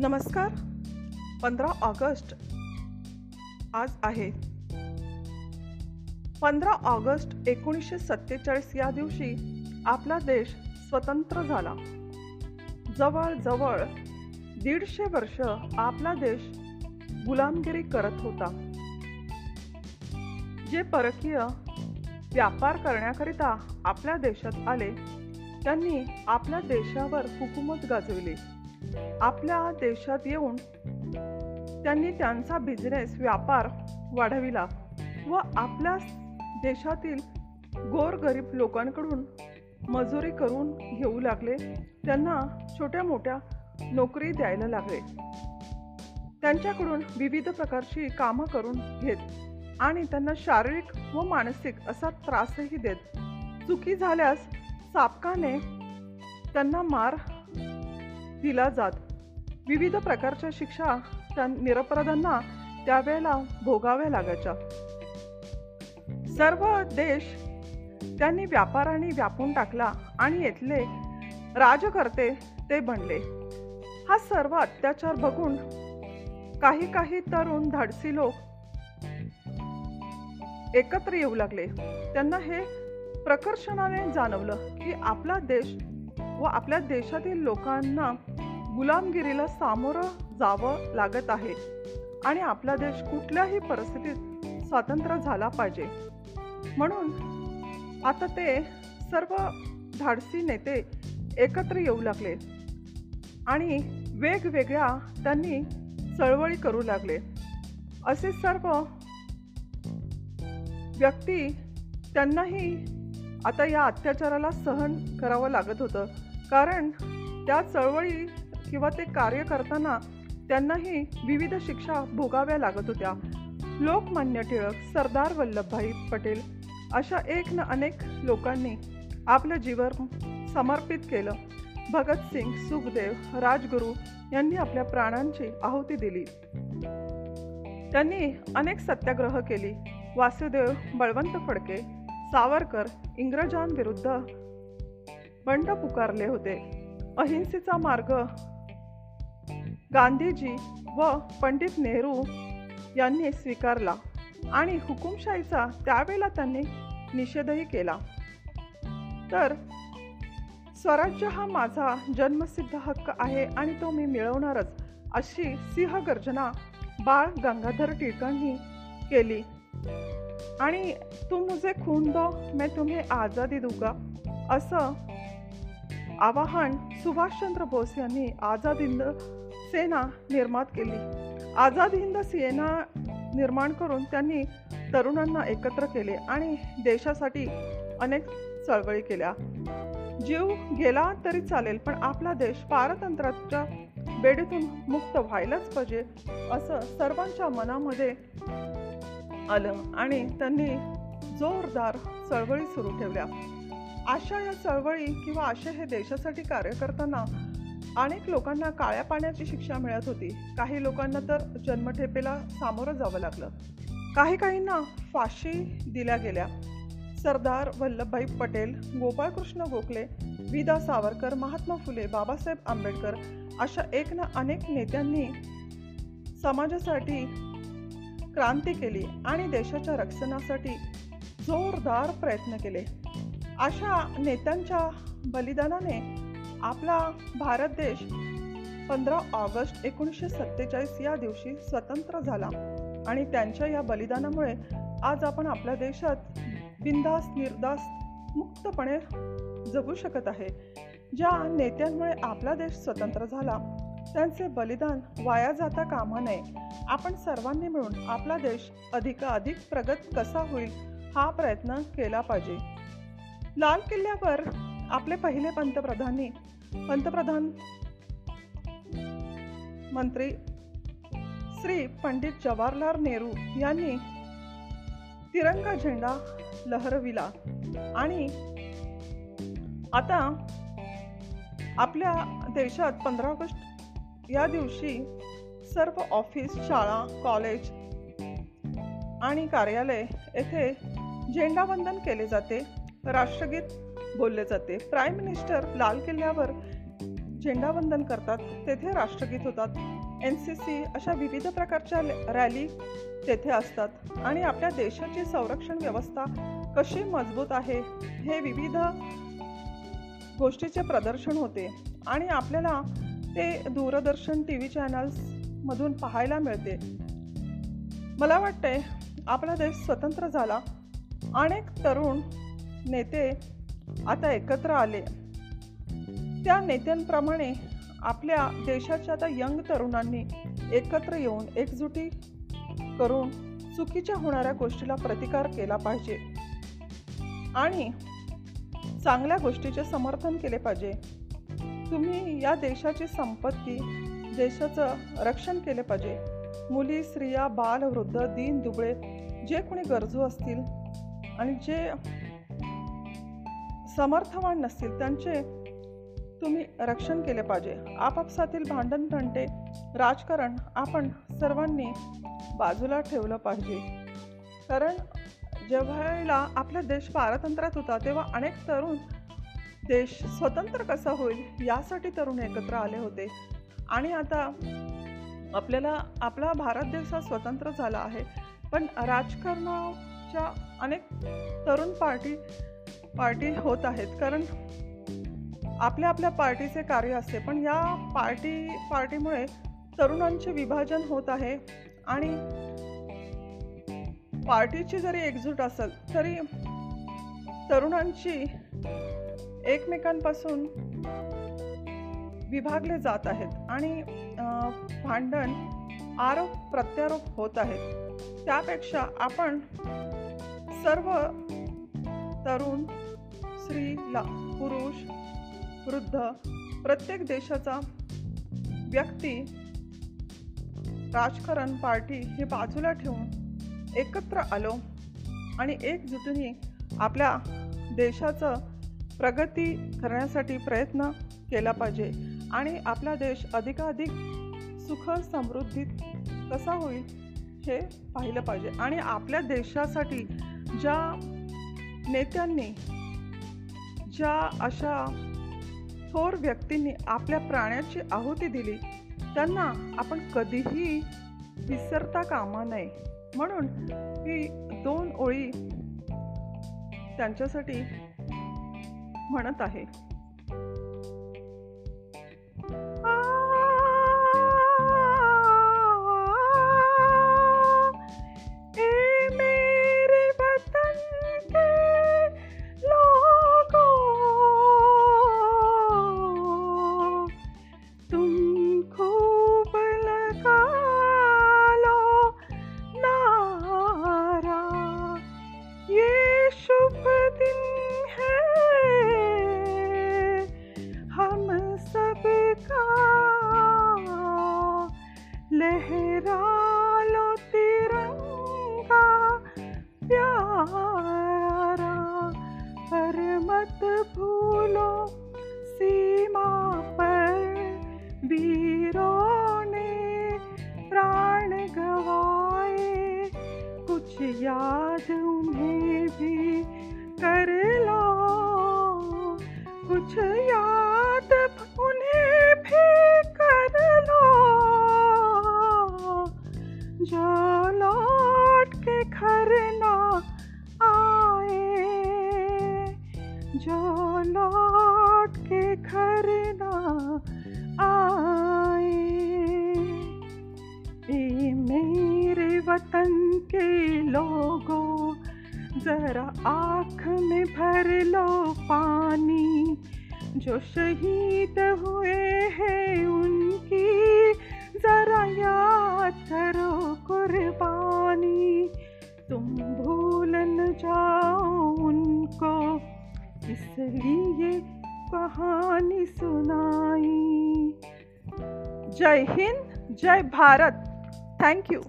नमस्कार पंधरा ऑगस्ट. आज आहे. पंधरा ऑगस्ट एकोणीसशे सत्तेचाळीस या दिवशी आपला देश स्वतंत्र झाला. जवळजवळ दीडशे वर्ष आपला देश गुलामगिरी करत होता. जे परकीय व्यापार करण्याकरिता आपल्या देशात आले त्यांनी आपल्या देशावर हुकूमत गाजविली. आपल्या देशात येऊन त्यांनी त्यांचा बिझनेस व्यापार वाढविला व आपल्या देशातील गोरगरीब लोकांकडून मजुरी करून घेऊ लागले. त्यांना छोट्या मोठ्या नोकरी द्यायला लागले. त्यांच्याकडून विविध प्रकारची कामं करून घेत आणि त्यांना शारीरिक व मानसिक असा त्रासही देत. चुकी झाल्यास सापकाने त्यांना मार दिला जात. विविध प्रकारच्या शिक्षा त्या निरपराधांना त्यावेळेला भोगाव्या लागायच्या. सर्व देश त्यांनी व्यापाराने व्यापून टाकला आणि येथले राजकर्ते ते बनले. हा सर्व अत्याचार बघून काही काही तरुण धाडसी लोक एकत्र येऊ लागले. त्यांना हे प्रकर्षणाने जाणवलं की आपला देश व आपल्या देशातील लोकांना गुलामगिरीला सामोरं जावं लागत आहे. आणि आपला देश कुठल्याही परिस्थितीत स्वातंत्र्य झाला पाहिजे. म्हणून आता ते सर्व धाडसी नेते एकत्र येऊ लागले. आणि वेगवेगळ्या त्यांनी चळवळी करू लागले. असे सर्व व्यक्ती त्यांनाही आता या अत्याचाराला सहन करावं लागत होतं. कारण त्या चळवळी किंवा ते कार्य करताना त्यांनाही विविध शिक्षा भोगाव्या लागत होत्या. लोकमान्य टिळक सरदार वल्लभभाई पटेल अशा एक न अनेक लोकांनी आपलं जीवन समर्पित केलं. भगतसिंग सुखदेव राजगुरू यांनी आपल्या प्राणांची आहुती दिली. त्यांनी अनेक सत्याग्रह केली. वासुदेव बळवंत फडके सावरकर इंग्रजांविरुद्ध बंड पुकारले होते. अहिंसेचा मार्ग गांधीजी व पंडित नेहरू यांनी स्वीकारला आणि हुकुमशाहीचा त्यावेळेला त्यांनी निषेधही केला. तर स्वराज्य हा माझा जन्मसिद्ध हक्क आहे आणि तो मी मिळवणारच अशी सिंहगर्जना बाळ गंगाधर टिळकांनी केली. आणि तू मुझे खून दो मैं तुम्हें आझादी दूंगा असं आवाहन सुभाषचंद्र बोस यांनी आझाद हिंद सेना निर्माण केली. आझाद हिंद सेना निर्माण करून त्यांनी तरुणांना एकत्र केले आणि देशासाठी अनेक चळवळी केल्या. जीव गेला तरी चालेल पण आपला देश पारतंत्र्याच्या बेडीतून मुक्त व्हायलाच पाहिजे असं सर्वांच्या मनामध्ये आलं आणि त्यांनी जोरदार चळवळी सुरू ठेवल्या. आशा या चळवळी किंवा आशा हे देशासाठी कार्य करताना अनेक लोकांना काळ्या पाण्याची शिक्षा मिळत होती. काही लोकांना तर जन्मठेपेला सामोरं जावं लागलं. काही काहींना फाशी दिल्या गेल्या. सरदार वल्लभभाई पटेल गोपाळकृष्ण गोखले विदा सावरकर महात्मा फुले बाबासाहेब आंबेडकर अशा एक ना अनेक नेत्यांनी समाजासाठी क्रांती केली आणि देशाच्या रक्षणासाठी जोरदार प्रयत्न केले. अशा नेत्यांच्या बलिदानाने आपला भारत देश पंधरा ऑगस्ट एकोणीसशे सत्तेचाळीस या दिवशी स्वतंत्र झाला. आणि त्यांच्या या बलिदानामुळे आज आपण आपल्या देशात बिंदास निर्दास मुक्तपणे जगू शकत आहे. ज्या नेत्यांमुळे आपला देश स्वतंत्र झाला त्यांचे बलिदान वाया जाता कामा नये. आपण सर्वांनी मिळून आपला देश अधिकाधिक प्रगत कसा होईल हा प्रयत्न केला पाहिजे. लाल किल्ल्यावर आपले पहिले पंतप्रधानी पंतप्रधान मंत्री श्री पंडित जवाहरलाल नेहरू यांनी तिरंगा झेंडा लहरविला. आणि आता आपल्या देशात पंधरा ऑगस्ट या दिवशी सर्व ऑफिस शाळा कॉलेज आणि कार्यालय येथे झेंडावंदन केले जाते. राष्ट्रगीत बोलले जाते. प्राईम मिनिस्टर लाल किल्ल्यावर झेंडावंदन करतात तेथे राष्ट्रगीत होतात. एन सी सी अशा विविध प्रकारच्या रॅली तेथे असतात. आणि आपल्या देशाची संरक्षण व्यवस्था कशी मजबूत आहे हे विविध गोष्टीचे प्रदर्शन होते. आणि आपल्याला ते दूरदर्शन टी व्ही चॅनल्समधून पाहायला मिळते. मला वाटते आपला देश स्वतंत्र झाला. अनेक तरुण नेते आता एकत्र आले. त्या नेत्यांप्रमाणे आपल्या देशाच्या आता यंग तरुणांनी एकत्र येऊन एकजुटी करून चुकीच्या होणाऱ्या गोष्टीला प्रतिकार केला पाहिजे. आणि चांगल्या गोष्टीचे समर्थन केले पाहिजे. तुम्ही या देशाची संपत्ती देशाचं रक्षण केले पाहिजे. मुली स्त्रिया बाल वृद्ध दीन दुबळे जे कोणी गरजू असतील आणि जे समर्थवान नसतील त्यांचे तुम्ही रक्षण केले पाहिजे. आपापसातील भांडण तंटे राजकारण आपण सर्वांनी बाजूला ठेवलं पाहिजे. कारण जेव्हा आपला देश पारतंत्र्यात होता तेव्हा अनेक तरुण देश स्वतंत्र कसा होईल यासाठी तरुण एकत्र आले होते. आणि आता आपल्याला आपला भारत देश हा स्वतंत्र झाला आहे. पण राजकारणाच्या अनेक तरुण पार्टी पार्टी होत आहेत. कारण आपल्या आपल्या पार्टीचे कार्य असते. पण या पार्टी पार्टीमुळे तरुणांचे विभाजन होत आहे. आणि पार्टीची जरी एकजूट असेल तरी तरुणांची एकमेकांपासून विभागले जात आहेत. आणि भांडण आरोप प्रत्यारोप होत आहेत. त्यापेक्षा आपण सर्व तरुण स्त्रीला पुरुष वृद्ध प्रत्येक देशाचा व्यक्ती राजकारण पार्टी हे बाजूला ठेवून एकत्र आलो आणि एकजुटीने आपल्या देशाचं प्रगती करण्यासाठी प्रयत्न केला पाहिजे आणि आपला देश अधिकाधिक सुख समृद्धीत कसा होईल हे पाहिलं पाहिजे. आणि आपल्या देशासाठी ज्या नेत्यांनी ज्या अशा थोर व्यक्तींनी आपल्या प्राण्याची आहुती दिली त्यांना आपण कधीही विसरता कामा नये. म्हणून ही दोन ओळी त्यांच्यासाठी म्हणत आहे. याद उन्हें भी कर लो। कुछ याद उन्हें भी कर लो। जो लौट के घर ना आए, जो लौट के घर ना आए। ए मेरे वतन के लोगों, जरा आँख में भर लो पानी। जो शहीद हुए हैं उनकी, जरा याद करो कुर्बानी। तुम भूल न जाओ उनको, इसलिए कहानी सुनाई। जय हिंद, जय भारत। Thank you